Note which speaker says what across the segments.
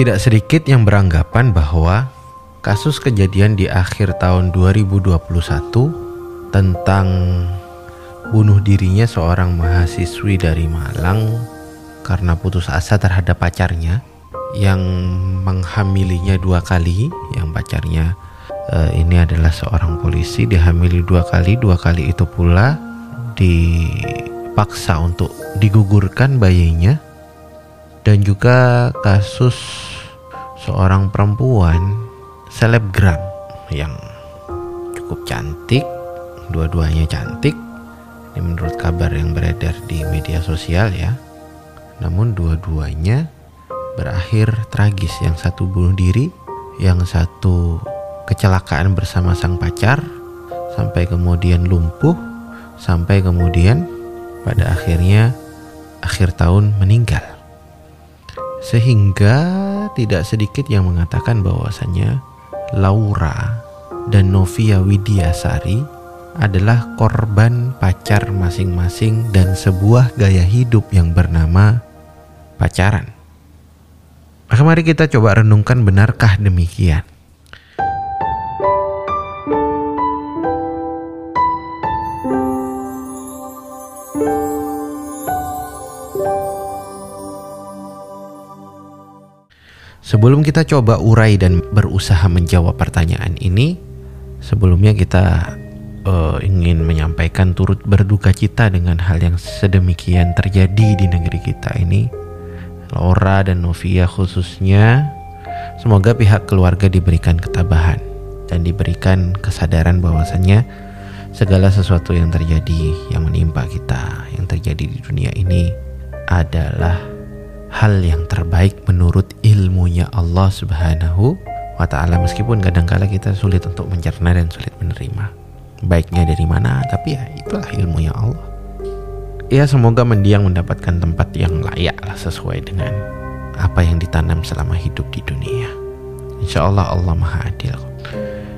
Speaker 1: Tidak sedikit yang beranggapan bahwa kasus kejadian di akhir tahun 2021 tentang bunuh dirinya seorang mahasiswi dari Malang karena putus asa terhadap pacarnya yang menghamilinya dua kali yang pacarnya uh, ini adalah seorang polisi dihamili dua kali dua kali itu pula dipaksa untuk digugurkan bayinya dan juga kasus seorang perempuan selebgram yang cukup cantik dua-duanya cantik ini menurut kabar yang beredar di media sosial ya namun dua-duanya berakhir tragis. Yang satu bunuh diri, yang satu kecelakaan bersama sang pacar, sampai kemudian lumpuh, sampai kemudian pada akhirnya akhir tahun meninggal. Sehingga tidak sedikit yang mengatakan bahwasanya Laura dan Novia Widiasari adalah korban pacar masing-masing dan sebuah gaya hidup yang bernama pacaran. Maka mari kita coba renungkan benarkah demikian. Sebelum kita coba urai dan berusaha menjawab pertanyaan ini, sebelumnya kita uh, ingin menyampaikan turut berduka cita dengan hal yang sedemikian terjadi di negeri kita ini Laura dan Novia khususnya. Semoga pihak keluarga diberikan ketabahan dan diberikan kesadaran bahwasannya segala sesuatu yang terjadi yang menimpa kita, yang terjadi di dunia ini adalah hal yang terbaik menurut ilmunya Allah Subhanahu wa taala meskipun kadangkala kita sulit untuk mencerna dan sulit menerima. Baiknya dari mana, tapi ya itulah ilmunya Allah ya semoga mendiang mendapatkan tempat yang layak lah sesuai dengan apa yang ditanam selama hidup di dunia. Insya Allah Allah Maha Adil.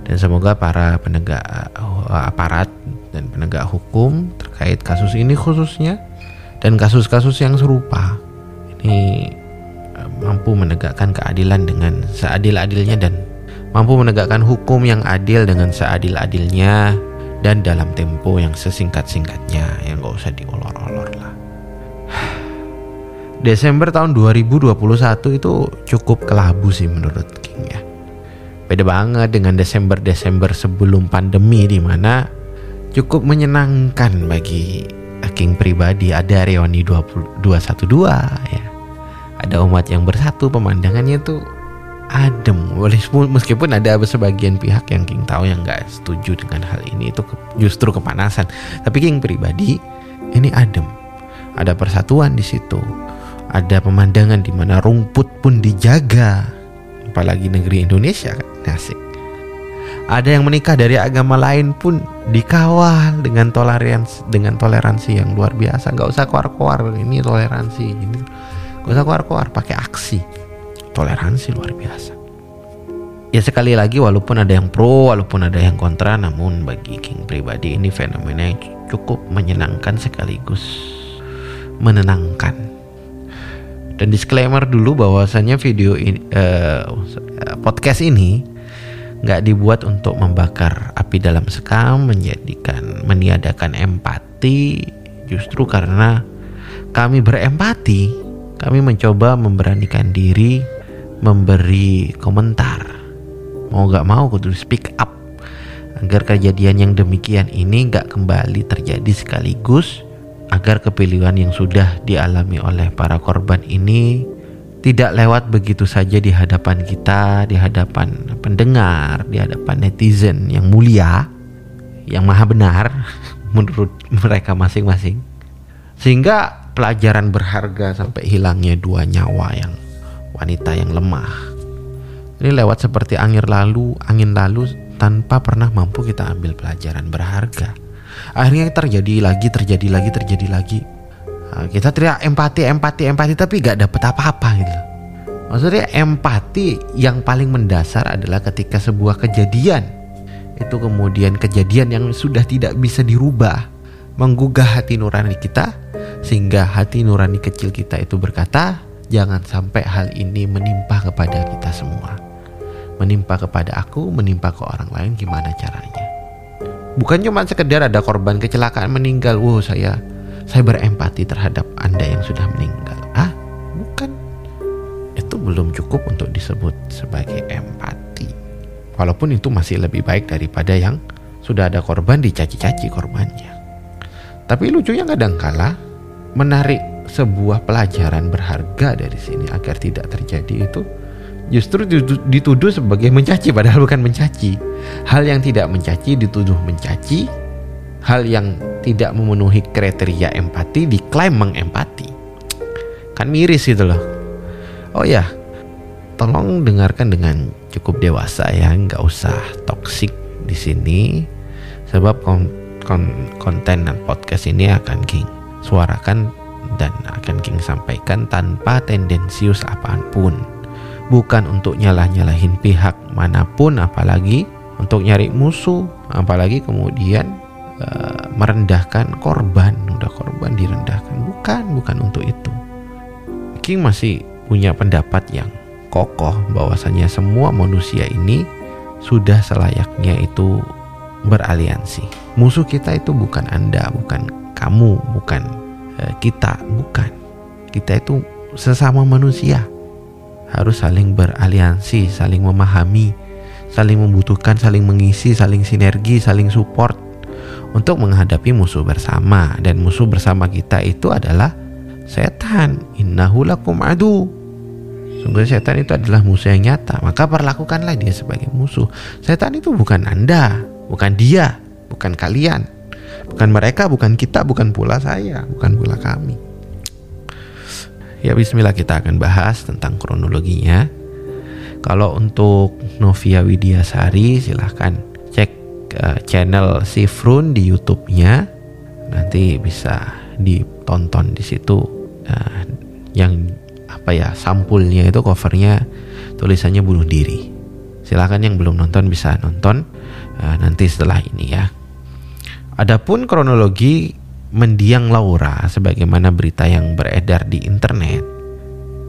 Speaker 1: Dan semoga para penegak uh, aparat dan penegak hukum terkait kasus ini khususnya dan kasus-kasus yang serupa ini uh, mampu menegakkan keadilan dengan seadil-adilnya dan mampu menegakkan hukum yang adil dengan seadil-adilnya dan dalam tempo yang sesingkat-singkatnya yang gak usah diolor-olor lah. Desember tahun 2021 itu cukup kelabu sih menurut King ya. Beda banget dengan Desember-Desember sebelum pandemi di mana cukup menyenangkan bagi King pribadi ada reuni 212 ya. Ada umat yang bersatu pemandangannya tuh adem. Meskipun ada sebagian pihak yang King tahu yang nggak setuju dengan hal ini itu justru kepanasan. Tapi King pribadi ini adem. Ada persatuan di situ. Ada pemandangan di mana rumput pun dijaga. Apalagi negeri Indonesia kan? Asik. Ada yang menikah dari agama lain pun dikawal dengan toleransi dengan toleransi yang luar biasa. Nggak usah keluar-keluar ini toleransi ini nggak usah keluar-keluar pakai aksi toleransi luar biasa. Ya sekali lagi walaupun ada yang pro, walaupun ada yang kontra, namun bagi King pribadi ini fenomena yang cukup menyenangkan sekaligus menenangkan. Dan disclaimer dulu bahwasanya video ini, uh, podcast ini nggak dibuat untuk membakar api dalam sekam, menjadikan meniadakan empati, justru karena kami berempati, kami mencoba memberanikan diri memberi komentar mau gak mau kudu speak up agar kejadian yang demikian ini gak kembali terjadi sekaligus agar kepilihan yang sudah dialami oleh para korban ini tidak lewat begitu saja di hadapan kita, di hadapan pendengar, di hadapan netizen yang mulia, yang maha benar menurut mereka masing-masing. Sehingga pelajaran berharga sampai hilangnya dua nyawa yang wanita yang lemah. Ini lewat seperti angin lalu, angin lalu tanpa pernah mampu kita ambil pelajaran berharga. Akhirnya terjadi lagi, terjadi lagi, terjadi lagi. Nah, kita teriak empati, empati, empati, tapi gak dapet apa-apa gitu. Maksudnya empati yang paling mendasar adalah ketika sebuah kejadian itu kemudian kejadian yang sudah tidak bisa dirubah menggugah hati nurani kita sehingga hati nurani kecil kita itu berkata jangan sampai hal ini menimpa kepada kita semua. Menimpa kepada aku, menimpa ke orang lain gimana caranya? Bukan cuma sekedar ada korban kecelakaan meninggal, wow saya saya berempati terhadap Anda yang sudah meninggal. Ah, bukan. Itu belum cukup untuk disebut sebagai empati. Walaupun itu masih lebih baik daripada yang sudah ada korban dicaci-caci korbannya. Tapi lucunya kadang kala menarik sebuah pelajaran berharga dari sini agar tidak terjadi itu justru dituduh sebagai mencaci padahal bukan mencaci. Hal yang tidak mencaci dituduh mencaci, hal yang tidak memenuhi kriteria empati diklaim mengempati. Kan miris gitu loh. Oh ya, tolong dengarkan dengan cukup dewasa ya, nggak usah toksik di sini. Sebab kon kon konten dan podcast ini akan King suarakan dan akan King sampaikan tanpa tendensius apa pun. Bukan untuk nyalah-nyalahin pihak mana pun apalagi untuk nyari musuh, apalagi kemudian Eh, merendahkan korban udah korban direndahkan. Bukan bukan untuk itu. King masih punya pendapat yang kokoh bahwasanya semua manusia ini sudah selayaknya itu beraliansi. Musuh kita itu bukan anda bukan kamu bukan uh, kita bukan kita itu sesama manusia harus saling beraliansi saling memahami saling membutuhkan saling mengisi saling sinergi saling support untuk menghadapi musuh bersama dan musuh bersama kita itu adalah setan. Innahu lakum adu. Sungguh setan itu adalah musuh yang nyata, maka perlakukanlah dia sebagai musuh. Setan itu bukan Anda, bukan dia, bukan kalian, bukan mereka, bukan kita, bukan pula saya, bukan pula kami. Ya bismillah kita akan bahas tentang kronologinya. Kalau untuk Novia Widiasari silahkan uh, channel Sifrun di YouTube-nya nanti bisa ditonton di situ uh, yang apa ya sampulnya itu covernya tulisannya bunuh diri silahkan yang belum nonton bisa nonton uh, nanti setelah ini ya adapun kronologi mendiang Laura sebagaimana berita yang beredar di internet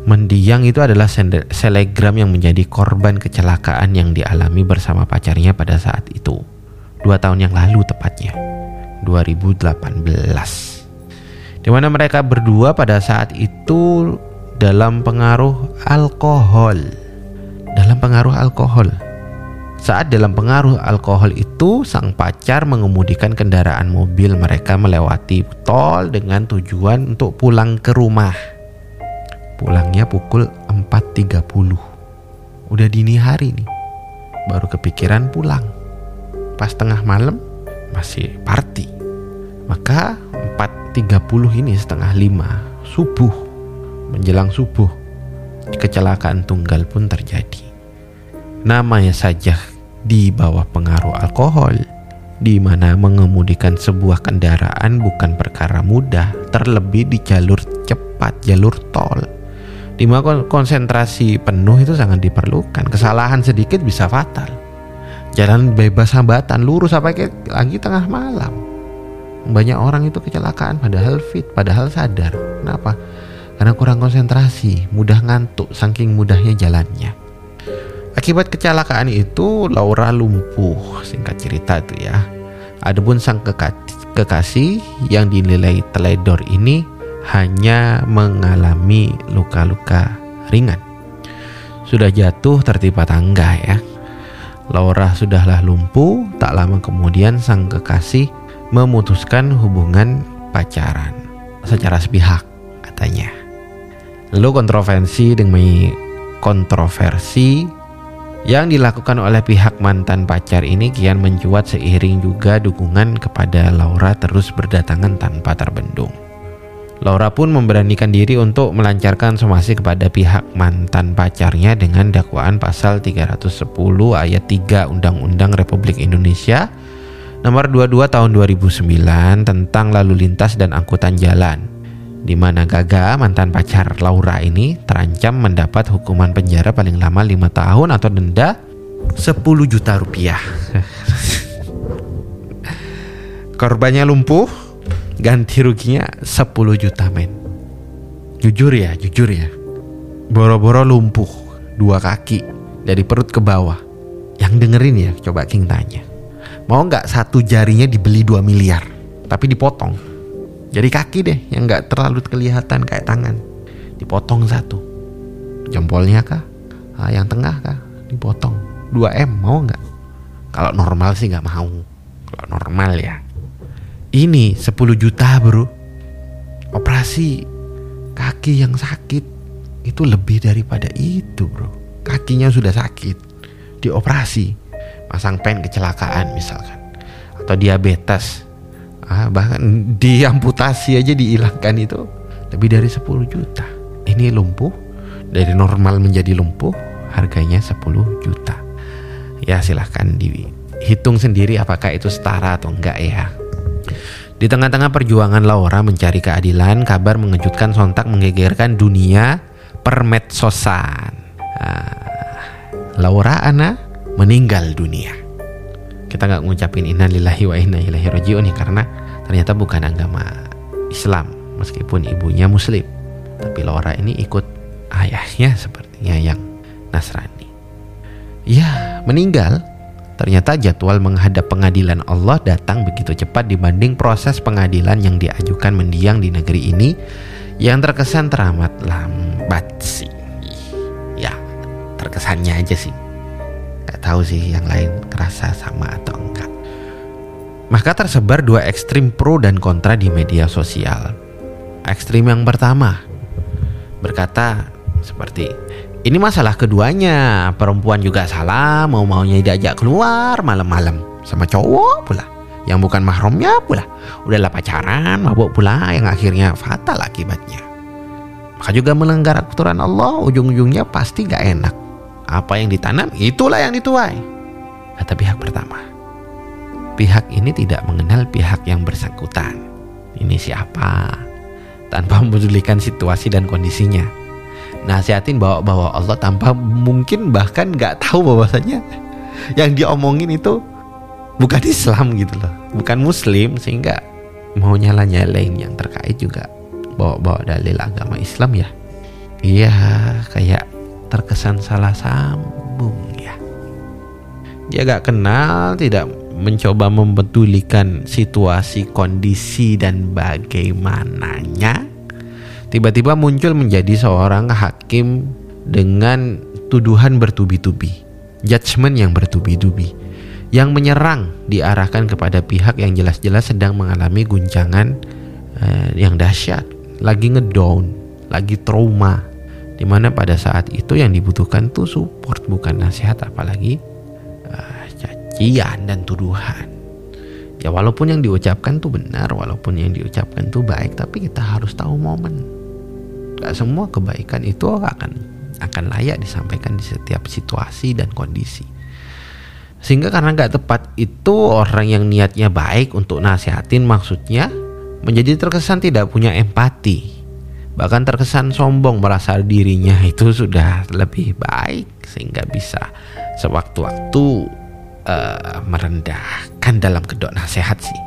Speaker 1: mendiang itu adalah selegram yang menjadi korban kecelakaan yang dialami bersama pacarnya pada saat itu. Dua tahun yang lalu tepatnya 2018 di mana mereka berdua pada saat itu dalam pengaruh alkohol. Dalam pengaruh alkohol saat dalam pengaruh alkohol itu sang pacar mengemudikan kendaraan mobil mereka melewati tol dengan tujuan untuk pulang ke rumah. Pulangnya pukul 4.30 udah dini hari nih. Baru kepikiran pulang. Pas tengah malam masih party. Maka 4.30 ini setengah lima. Subuh. Menjelang subuh kecelakaan tunggal pun terjadi. Namanya saja di bawah pengaruh alkohol di mana mengemudikan sebuah kendaraan bukan perkara mudah terlebih di jalur cepat jalur tol. Di mana konsentrasi penuh itu sangat diperlukan. Kesalahan sedikit bisa fatal. Jalan bebas hambatan lurus sampai lagi tengah malam. Banyak orang itu kecelakaan padahal fit padahal sadar. Kenapa? Karena kurang konsentrasi mudah ngantuk saking mudahnya jalannya akibat kecelakaan itu Laura lumpuh singkat cerita itu ya. Adapun sang kekasih yang dinilai teledor ini hanya mengalami luka-luka ringan. Sudah jatuh tertimpa tangga ya. Laura sudahlah lumpuh, tak lama kemudian sang kekasih memutuskan hubungan pacaran secara sepihak katanya. Lalu kontroversi demi kontroversi yang dilakukan oleh pihak mantan pacar ini kian mencuat seiring juga dukungan kepada Laura terus berdatangan tanpa terbendung. Laura pun memberanikan diri untuk melancarkan somasi kepada pihak mantan pacarnya dengan dakwaan pasal 310 ayat 3 Undang-Undang Republik Indonesia nomor 22 tahun 2009 tentang lalu lintas dan angkutan jalan di mana Gaga mantan pacar Laura ini terancam mendapat hukuman penjara paling lama 5 tahun atau denda 10 juta rupiah. Korbannya lumpuh, ganti ruginya 10 juta men jujur ya jujur ya boro-boro lumpuh dua kaki dari perut ke bawah. Yang dengerin ya, coba King tanya. Mau nggak satu jarinya dibeli 2 miliar, tapi dipotong. Jadi kaki deh yang nggak terlalu kelihatan kayak tangan. Dipotong satu. Jempolnya kah? Ah, yang tengah kah? Dipotong. 2 M mau nggak? Kalau normal sih nggak mau. Kalau normal ya. Ini 10 juta bro. Operasi kaki yang sakit itu lebih daripada itu bro. Kakinya sudah sakit. Dioperasi. Masang pen kecelakaan misalkan. Atau diabetes. Ah, bahkan diamputasi aja dihilangkan itu lebih dari 10 juta. Ini lumpuh dari normal menjadi lumpuh harganya 10 juta ya silahkan dihitung sendiri apakah itu setara atau enggak ya. Di tengah-tengah perjuangan Laura mencari keadilan, kabar mengejutkan sontak menggegerkan dunia permedsosan. Nah, Laura Ana meninggal dunia. Kita nggak ngucapin innalillahi wa inna ilaihi rajiun ya karena ternyata bukan agama Islam meskipun ibunya muslim. Tapi Laura ini ikut ayahnya sepertinya yang Nasrani. Ya, meninggal. Ternyata jadwal menghadap pengadilan Allah datang begitu cepat dibanding proses pengadilan yang diajukan mendiang di negeri ini yang terkesan teramat lambat sih. Ya, terkesannya aja sih. Gak tahu sih yang lain kerasa sama atau enggak. Maka tersebar dua ekstrim pro dan kontra di media sosial. Ekstrim yang pertama berkata seperti ini masalah keduanya. Perempuan juga salah, mau-maunya diajak keluar malam-malam sama cowok pula. Yang bukan mahramnya pula. Udahlah pacaran, mabuk pula yang akhirnya fatal akibatnya. Maka juga melanggar aturan Allah, ujung-ujungnya pasti gak enak. Apa yang ditanam, itulah yang dituai. Kata pihak pertama. Pihak ini tidak mengenal pihak yang bersangkutan. Ini siapa? Tanpa mempedulikan situasi dan kondisinya nasihatin bawa-bawa Allah tanpa mungkin bahkan nggak tahu bahwasanya yang diomongin itu bukan Islam gitu loh bukan Muslim sehingga mau nyala nyalain yang terkait juga bawa-bawa dalil agama Islam ya iya kayak terkesan salah sambung ya dia gak kenal tidak mencoba membetulikan situasi kondisi dan bagaimananya tiba-tiba muncul menjadi seorang hakim dengan tuduhan bertubi-tubi, judgement yang bertubi-tubi, yang menyerang diarahkan kepada pihak yang jelas-jelas sedang mengalami guncangan eh, yang dahsyat, lagi ngedown, lagi trauma, di mana pada saat itu yang dibutuhkan tuh support bukan nasihat apalagi cacian dan tuduhan. Ya walaupun yang diucapkan tuh benar, walaupun yang diucapkan tuh baik, tapi kita harus tahu momen Gak semua kebaikan itu akan akan layak disampaikan di setiap situasi dan kondisi. Sehingga karena gak tepat itu orang yang niatnya baik untuk nasihatin maksudnya menjadi terkesan tidak punya empati. Bahkan terkesan sombong merasa dirinya itu sudah lebih baik sehingga bisa sewaktu-waktu uh, merendahkan dalam kedok nasihat sih.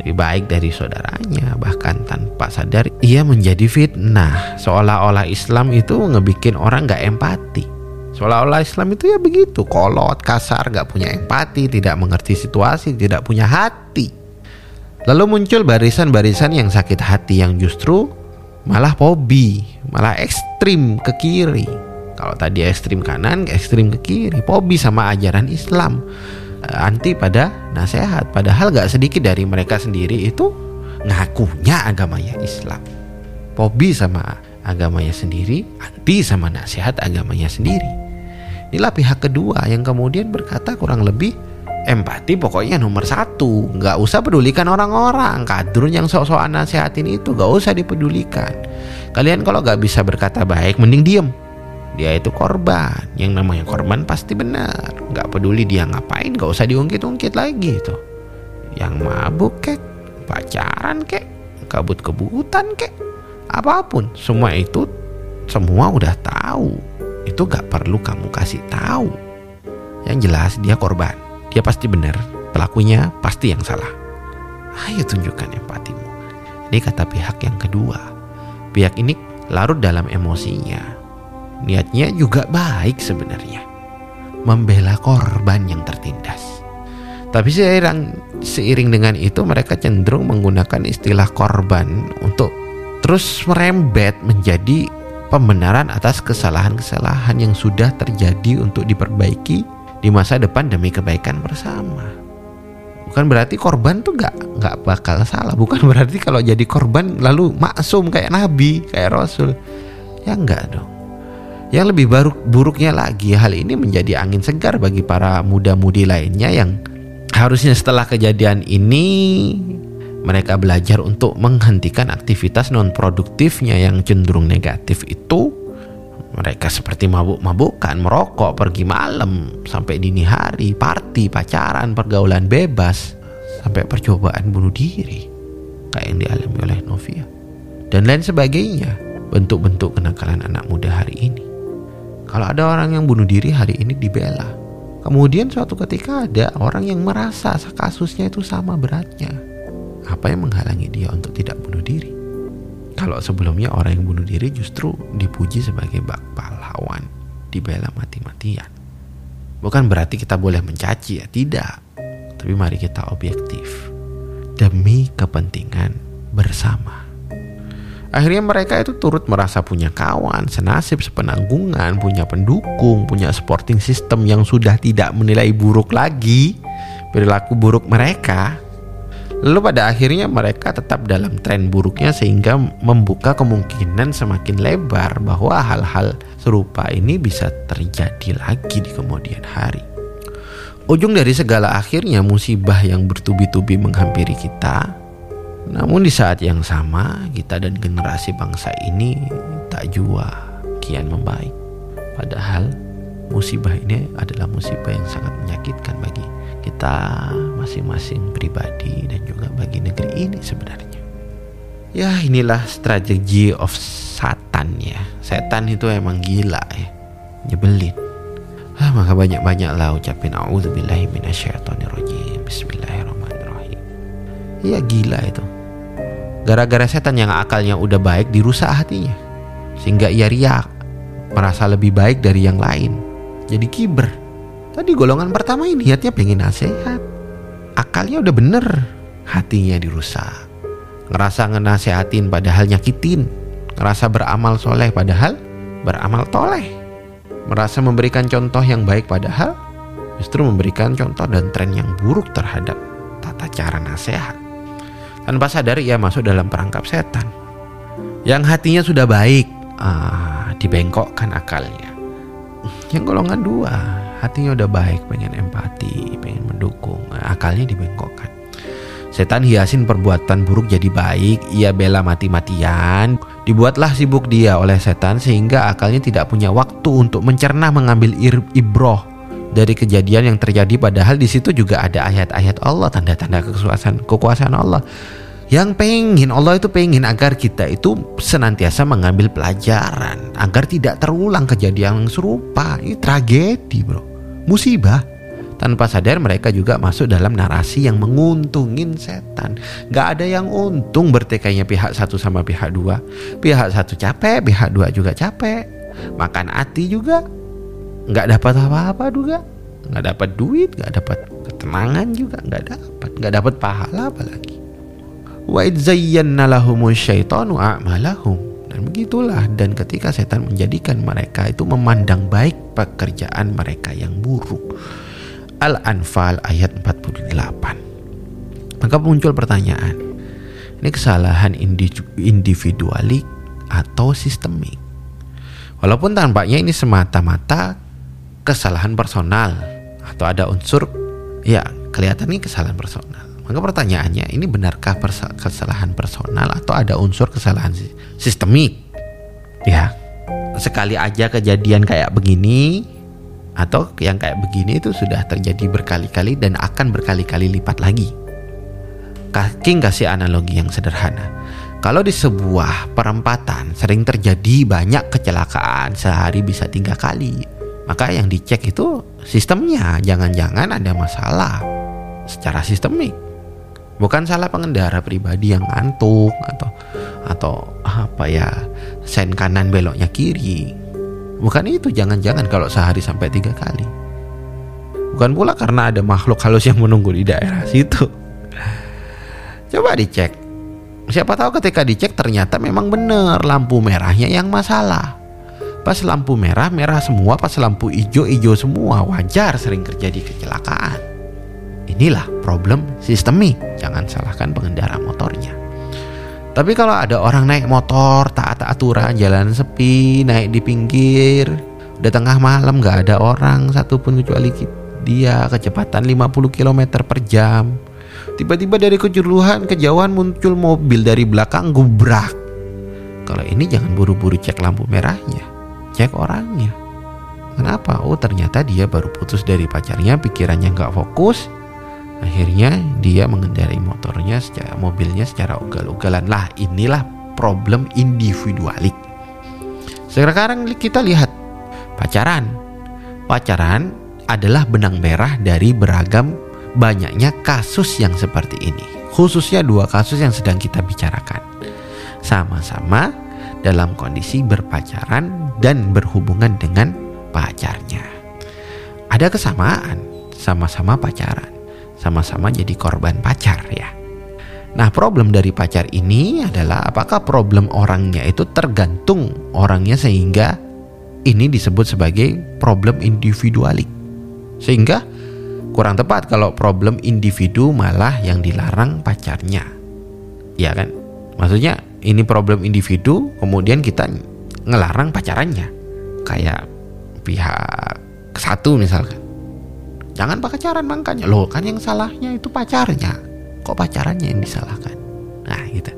Speaker 1: Lebih baik dari saudaranya bahkan tanpa sadar ia menjadi fitnah. Seolah-olah Islam itu ngebikin orang gak empati. Seolah-olah Islam itu ya begitu kolot kasar gak punya empati tidak mengerti situasi tidak punya hati. Lalu muncul barisan-barisan yang sakit hati yang justru malah pobi malah ekstrim ke kiri kalau tadi ekstrim kanan ekstrim ke kiri. Pobi sama ajaran Islam. Eh, anti pada nasihat. Padahal gak sedikit dari mereka sendiri itu ngakunya agamanya Islam. Pobi sama agamanya sendiri anti sama nasihat agamanya sendiri. Inilah pihak kedua yang kemudian berkata kurang lebih empati pokoknya nomor satu. Nggak usah pedulikan orang-orang. Kadrun yang sok-sokan nasihatin itu gak usah dipedulikan. Kalian kalau gak bisa berkata baik mending diem dia itu korban. Yang namanya korban pasti benar. Nggak peduli dia ngapain nggak usah diungkit-ungkit lagi itu. Yang mabuk kek pacaran kek kabut-kebutan kek apa pun. Semua itu semua udah tahu. Itu gak perlu kamu kasih tahu. Yang jelas dia korban. Dia pasti benar. Pelakunya pasti yang salah. Ayo tunjukkan empatimu. Ini kata pihak yang kedua. Pihak ini larut dalam emosinya niatnya juga baik sebenarnya. Membela korban yang tertindas. Tapi seiring, seiring dengan itu mereka cenderung menggunakan istilah korban untuk terus merembet menjadi pembenaran atas kesalahan-kesalahan yang sudah terjadi untuk diperbaiki di masa depan demi kebaikan bersama. Bukan berarti korban tuh gak, gak bakal salah. Bukan berarti kalau jadi korban lalu maksum kayak nabi, kayak rasul. Ya enggak dong. Yang lebih buruk, buruknya lagi. Hal ini menjadi angin segar bagi para muda-mudi lainnya yang harusnya setelah kejadian ini mereka belajar untuk menghentikan aktivitas non produktifnya yang cenderung negatif itu. Mereka seperti mabuk-mabukan, merokok, pergi malam sampai dini hari, party, pacaran, pergaulan bebas, sampai percobaan bunuh diri kayak yang dialami oleh Novia dan lain sebagainya. Bentuk-bentuk kenakalan anak muda hari ini. Kalau ada orang yang bunuh diri hari ini dibela. Kemudian suatu ketika ada orang yang merasa kasusnya itu sama beratnya. Apa yang menghalangi dia untuk tidak bunuh diri? Kalau sebelumnya orang yang bunuh diri justru dipuji sebagai bak pahlawan, dibela mati-matian. Bukan berarti kita boleh mencaci ya, tidak. Tapi mari kita objektif. Demi kepentingan bersama. Akhirnya mereka itu turut merasa punya kawan, senasib, sepenanggungan, punya pendukung, punya supporting system yang sudah tidak menilai buruk lagi perilaku buruk mereka. Lalu pada akhirnya mereka tetap dalam tren buruknya sehingga membuka kemungkinan semakin lebar bahwa hal-hal serupa ini bisa terjadi lagi di kemudian hari. Ujung dari segala akhirnya musibah yang bertubi-tubi menghampiri kita namun di saat yang sama, kita dan generasi bangsa ini tak jua kian membaik. Padahal musibah ini adalah musibah yang sangat menyakitkan bagi kita masing-masing pribadi dan juga bagi negeri ini sebenarnya. Ya inilah strategi of Satan ya. Setan itu emang gila ya. Nyebelin. Ah, maka banyak-banyaklah ucapin a'udzubillahi minasyaitonirrajim. Bismillahirrahmanirrahim. Ya gila itu. Gara-gara setan yang akalnya udah baik dirusak hatinya. Sehingga ia riak, merasa lebih baik dari yang lain. Jadi kiber. Tadi golongan pertama ini niatnya pengen nasihat. Akalnya udah bener, hatinya dirusak. Ngerasa ngenasehatin padahal nyakitin. Ngerasa beramal soleh padahal beramal toleh. Merasa memberikan contoh yang baik padahal justru memberikan contoh dan tren yang buruk terhadap tata cara nasihat. Tanpa sadar ia masuk dalam perangkap setan. Yang hatinya sudah baik, ah, dibengkokkan akalnya. Yang golongan dua, hatinya udah baik, pengen empati, pengen mendukung, akalnya dibengkokkan. Setan hiasin perbuatan buruk jadi baik, ia bela mati-matian. Dibuatlah sibuk dia oleh setan sehingga akalnya tidak punya waktu untuk mencerna mengambil ibroh dari kejadian yang terjadi padahal di situ juga ada ayat-ayat Allah tanda-tanda kekuasaan kekuasaan Allah. Yang pengen Allah itu pengen agar kita itu senantiasa mengambil pelajaran agar tidak terulang kejadian yang serupa. Ini tragedi bro. Musibah. Tanpa sadar mereka juga masuk dalam narasi yang menguntungin setan. Gak ada yang untung bertekainya pihak satu sama pihak dua. Pihak satu capek, pihak dua juga capek. Makan hati juga nggak dapat apa-apa juga. Nggak dapat duit nggak dapat ketenangan juga. Nggak dapat nggak dapat pahala apalagi. Wa a'malahum. Dan begitulah dan ketika setan menjadikan mereka itu memandang baik pekerjaan mereka yang buruk. Al-Anfal ayat 48 maka muncul pertanyaan ini kesalahan individualik atau sistemik? Walaupun tampaknya ini semata-mata kesalahan personal atau ada unsur ya kelihatan ini kesalahan personal. Maka pertanyaannya ini benarkah kesalahan personal atau ada unsur kesalahan sistemik? Ya, sekali aja kejadian kayak begini atau yang kayak begini itu sudah terjadi berkali-kali dan akan berkali-kali lipat lagi. King kasih analogi yang sederhana. Kalau di sebuah perempatan sering terjadi banyak kecelakaan sehari bisa tiga kali maka yang dicek itu sistemnya jangan-jangan ada masalah secara sistemik bukan salah pengendara pribadi yang ngantuk atau atau apa ya sen kanan beloknya kiri Bukan itu, jangan-jangan kalau sehari sampai tiga kali. Bukan pula karena ada makhluk halus yang menunggu di daerah situ. Coba dicek. Siapa tahu ketika dicek ternyata memang benar lampu merahnya yang masalah. Pas lampu merah, merah semua. Pas lampu hijau, hijau semua. Wajar sering terjadi kecelakaan. Inilah problem sistemik. Jangan salahkan pengendara motornya. Tapi kalau ada orang naik motor taat aturan jalan sepi naik di pinggir udah tengah malam nggak ada orang satupun kecuali dia kecepatan 50 km per jam tiba-tiba dari kejauhan kejauhan muncul mobil dari belakang gubrak kalau ini jangan buru-buru cek lampu merahnya cek orangnya kenapa oh ternyata dia baru putus dari pacarnya pikirannya nggak fokus Akhirnya dia mengendarai motornya secara mobilnya secara ugal-ugalan. Lah inilah problem individualik. Sekarang kita lihat pacaran. Pacaran adalah benang merah dari beragam banyaknya kasus yang seperti ini. Khususnya dua kasus yang sedang kita bicarakan. Sama-sama dalam kondisi berpacaran dan berhubungan dengan pacarnya. Ada kesamaan, sama-sama pacaran sama-sama jadi korban pacar ya. Nah, problem dari pacar ini adalah apakah problem orangnya itu tergantung orangnya sehingga ini disebut sebagai problem individualik. Sehingga kurang tepat kalau problem individu malah yang dilarang pacarnya. Ya kan? Maksudnya ini problem individu kemudian kita ngelarang pacarannya. Kayak pihak satu misalkan Jangan pacaran makanya. Loh kan yang salahnya itu pacarnya. Kok pacarannya yang disalahkan? Nah gitu.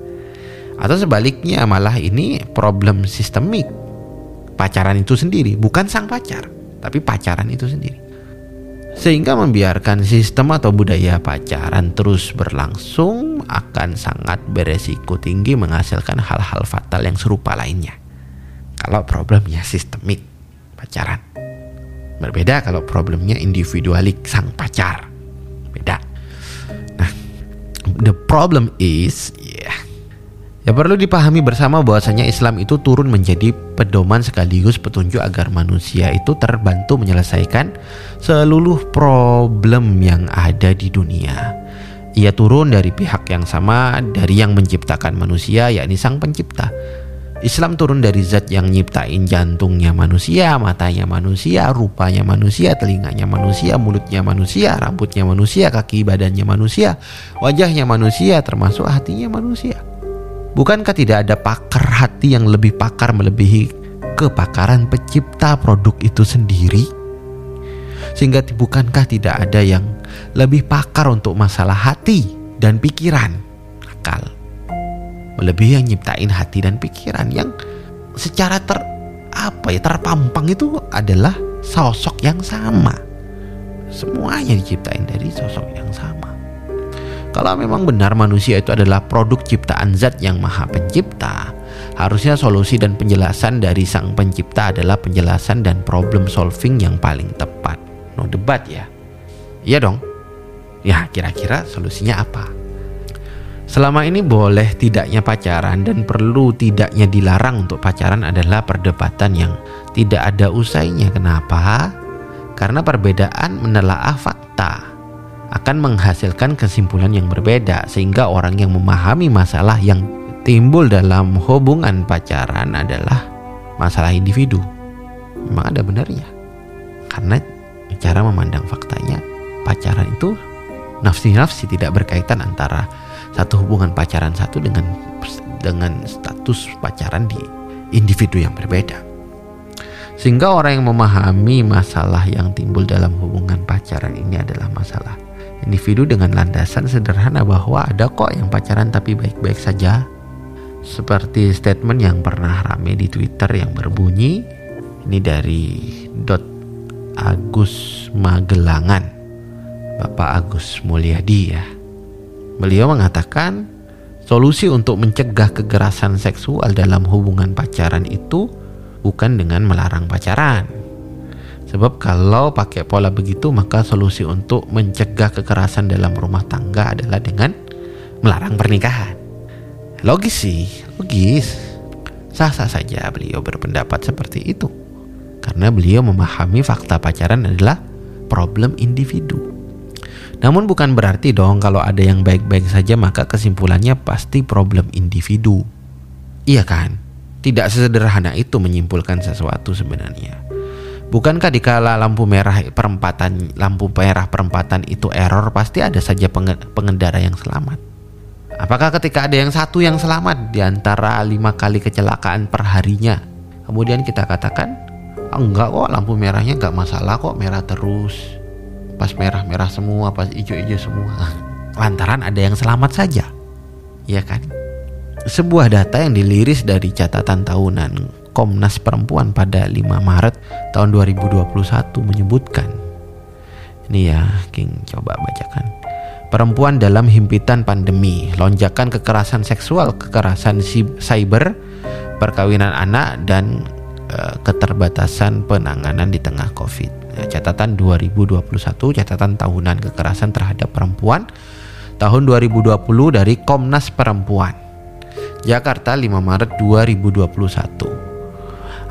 Speaker 1: Atau sebaliknya malah ini problem sistemik. Pacaran itu sendiri. Bukan sang pacar. Tapi pacaran itu sendiri. Sehingga membiarkan sistem atau budaya pacaran terus berlangsung akan sangat beresiko tinggi menghasilkan hal-hal fatal yang serupa lainnya. Kalau problemnya sistemik pacaran. Berbeda kalau problemnya individualik sang pacar. Beda. Nah, the problem is yeah. Ya perlu dipahami bersama bahwasanya Islam itu turun menjadi pedoman sekaligus petunjuk agar manusia itu terbantu menyelesaikan seluruh problem yang ada di dunia. Ia turun dari pihak yang sama dari yang menciptakan manusia yakni sang pencipta Islam turun dari zat yang nyiptain jantungnya manusia, matanya manusia, rupanya manusia, telinganya manusia, mulutnya manusia, rambutnya manusia, kaki badannya manusia, wajahnya manusia, termasuk hatinya manusia. Bukankah tidak ada pakar hati yang lebih pakar melebihi kepakaran pencipta produk itu sendiri? Sehingga bukankah tidak ada yang lebih pakar untuk masalah hati dan pikiran, akal, melebihi yang nyiptain hati dan pikiran yang secara ter apa ya terpampang itu adalah sosok yang sama. Semuanya diciptain dari sosok yang sama. Kalau memang benar manusia itu adalah produk ciptaan zat yang maha pencipta harusnya solusi dan penjelasan dari sang pencipta adalah penjelasan dan problem solving yang paling tepat. No debat ya? Iya dong? Ya kira-kira solusinya apa Selama ini boleh tidaknya pacaran dan perlu tidaknya dilarang untuk pacaran adalah perdebatan yang tidak ada usainya. Kenapa? Karena perbedaan menelaah fakta akan menghasilkan kesimpulan yang berbeda sehingga orang yang memahami masalah yang timbul dalam hubungan pacaran adalah masalah individu. Memang ada benarnya. Karena cara memandang faktanya pacaran itu nafsi-nafsi tidak berkaitan antara satu hubungan pacaran satu dengan dengan status pacaran di individu yang berbeda. Sehingga orang yang memahami masalah yang timbul dalam hubungan pacaran ini adalah masalah individu dengan landasan sederhana bahwa ada kok yang pacaran tapi baik-baik saja. Seperti statement yang pernah rame di Twitter yang berbunyi ini dari dot Agus Magelangan Bapak Agus Mulyadi ya Beliau mengatakan solusi untuk mencegah kekerasan seksual dalam hubungan pacaran itu bukan dengan melarang pacaran. Sebab kalau pakai pola begitu maka solusi untuk mencegah kekerasan dalam rumah tangga adalah dengan melarang pernikahan. Logis sih, logis. Sah-sah saja beliau berpendapat seperti itu. Karena beliau memahami fakta pacaran adalah problem individu. Namun bukan berarti dong kalau ada yang baik-baik saja maka kesimpulannya pasti problem individu. Iya kan? Tidak sesederhana itu menyimpulkan sesuatu sebenarnya. Bukankah dikala lampu merah perempatan lampu merah perempatan itu error pasti ada saja pengendara yang selamat? Apakah ketika ada yang satu yang selamat di antara lima kali kecelakaan perharinya, kemudian kita katakan, enggak kok lampu merahnya enggak masalah kok merah terus, pas merah-merah semua, pas hijau-hijau semua, lantaran ada yang selamat saja, ya kan? Sebuah data yang diliris dari catatan tahunan Komnas Perempuan pada 5 Maret tahun 2021 menyebutkan, ini ya, King coba bacakan. Perempuan dalam himpitan pandemi, lonjakan kekerasan seksual, kekerasan cyber, perkawinan anak dan e, keterbatasan penanganan di tengah Covid. Ya, catatan 2021, catatan tahunan kekerasan terhadap perempuan tahun 2020 dari Komnas Perempuan. Jakarta 5 Maret 2021.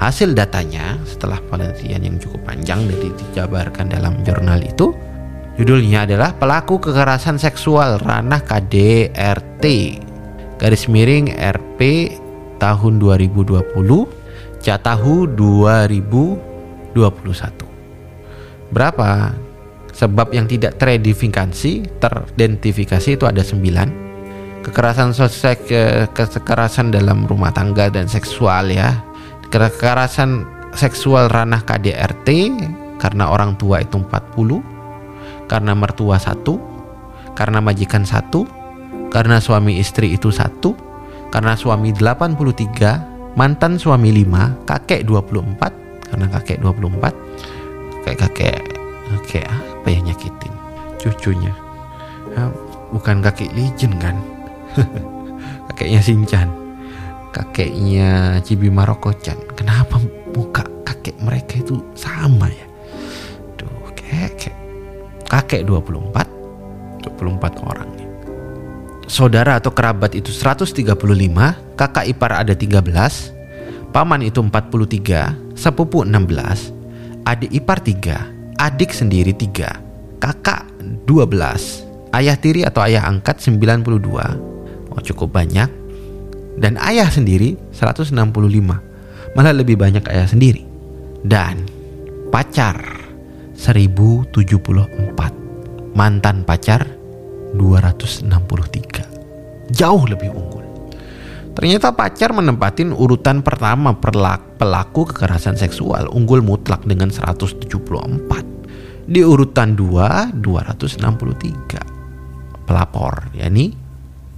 Speaker 1: Hasil datanya setelah penelitian yang cukup panjang dari dijabarkan dalam jurnal itu Judulnya adalah Pelaku Kekerasan Seksual Ranah KDRT garis miring RP tahun 2020 Catahu 2021 Berapa? Sebab yang tidak teridentifikasi teridentifikasi itu ada 9 Kekerasan sosial kekerasan dalam rumah tangga dan seksual ya. Kekerasan seksual ranah KDRT karena orang tua itu 40 karena mertua satu, karena majikan satu, karena suami istri itu satu, karena suami 83, mantan suami 5, kakek 24, karena kakek 24, kakek kakek kakek apa ya nyakitin cucunya. Ya, bukan kakek legend kan? kakeknya Sinchan. Kakeknya Cibi Maroko-chan. Kenapa muka kakek mereka itu sama ya? Duh, kakek kakek 24 24 orang saudara atau kerabat itu 135 kakak ipar ada 13 paman itu 43 sepupu 16 adik ipar 3 adik sendiri 3 kakak 12 ayah tiri atau ayah angkat 92 oh cukup banyak dan ayah sendiri 165 malah lebih banyak ayah sendiri dan pacar 1074. Mantan pacar 263. Jauh lebih unggul. Ternyata pacar menempatin urutan pertama pelaku kekerasan seksual unggul mutlak dengan 174. Di urutan 2 263. Pelapor yakni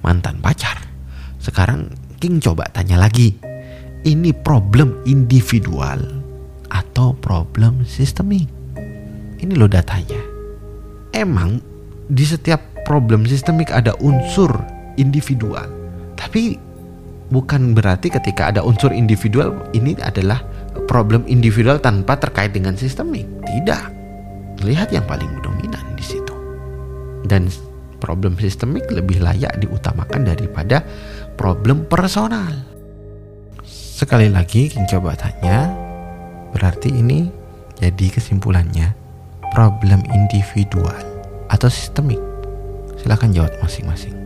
Speaker 1: mantan pacar. Sekarang King coba tanya lagi. Ini problem individual atau problem sistemik? Ini loh datanya. Emang di setiap problem sistemik ada unsur individual. Tapi bukan berarti ketika ada unsur individual ini adalah problem individual tanpa terkait dengan sistemik. Tidak. Lihat yang paling dominan di situ. Dan problem sistemik lebih layak diutamakan daripada problem personal. Sekali lagi, coba tanya, berarti ini jadi kesimpulannya problem individual atau sistemik? Silahkan jawab masing-masing.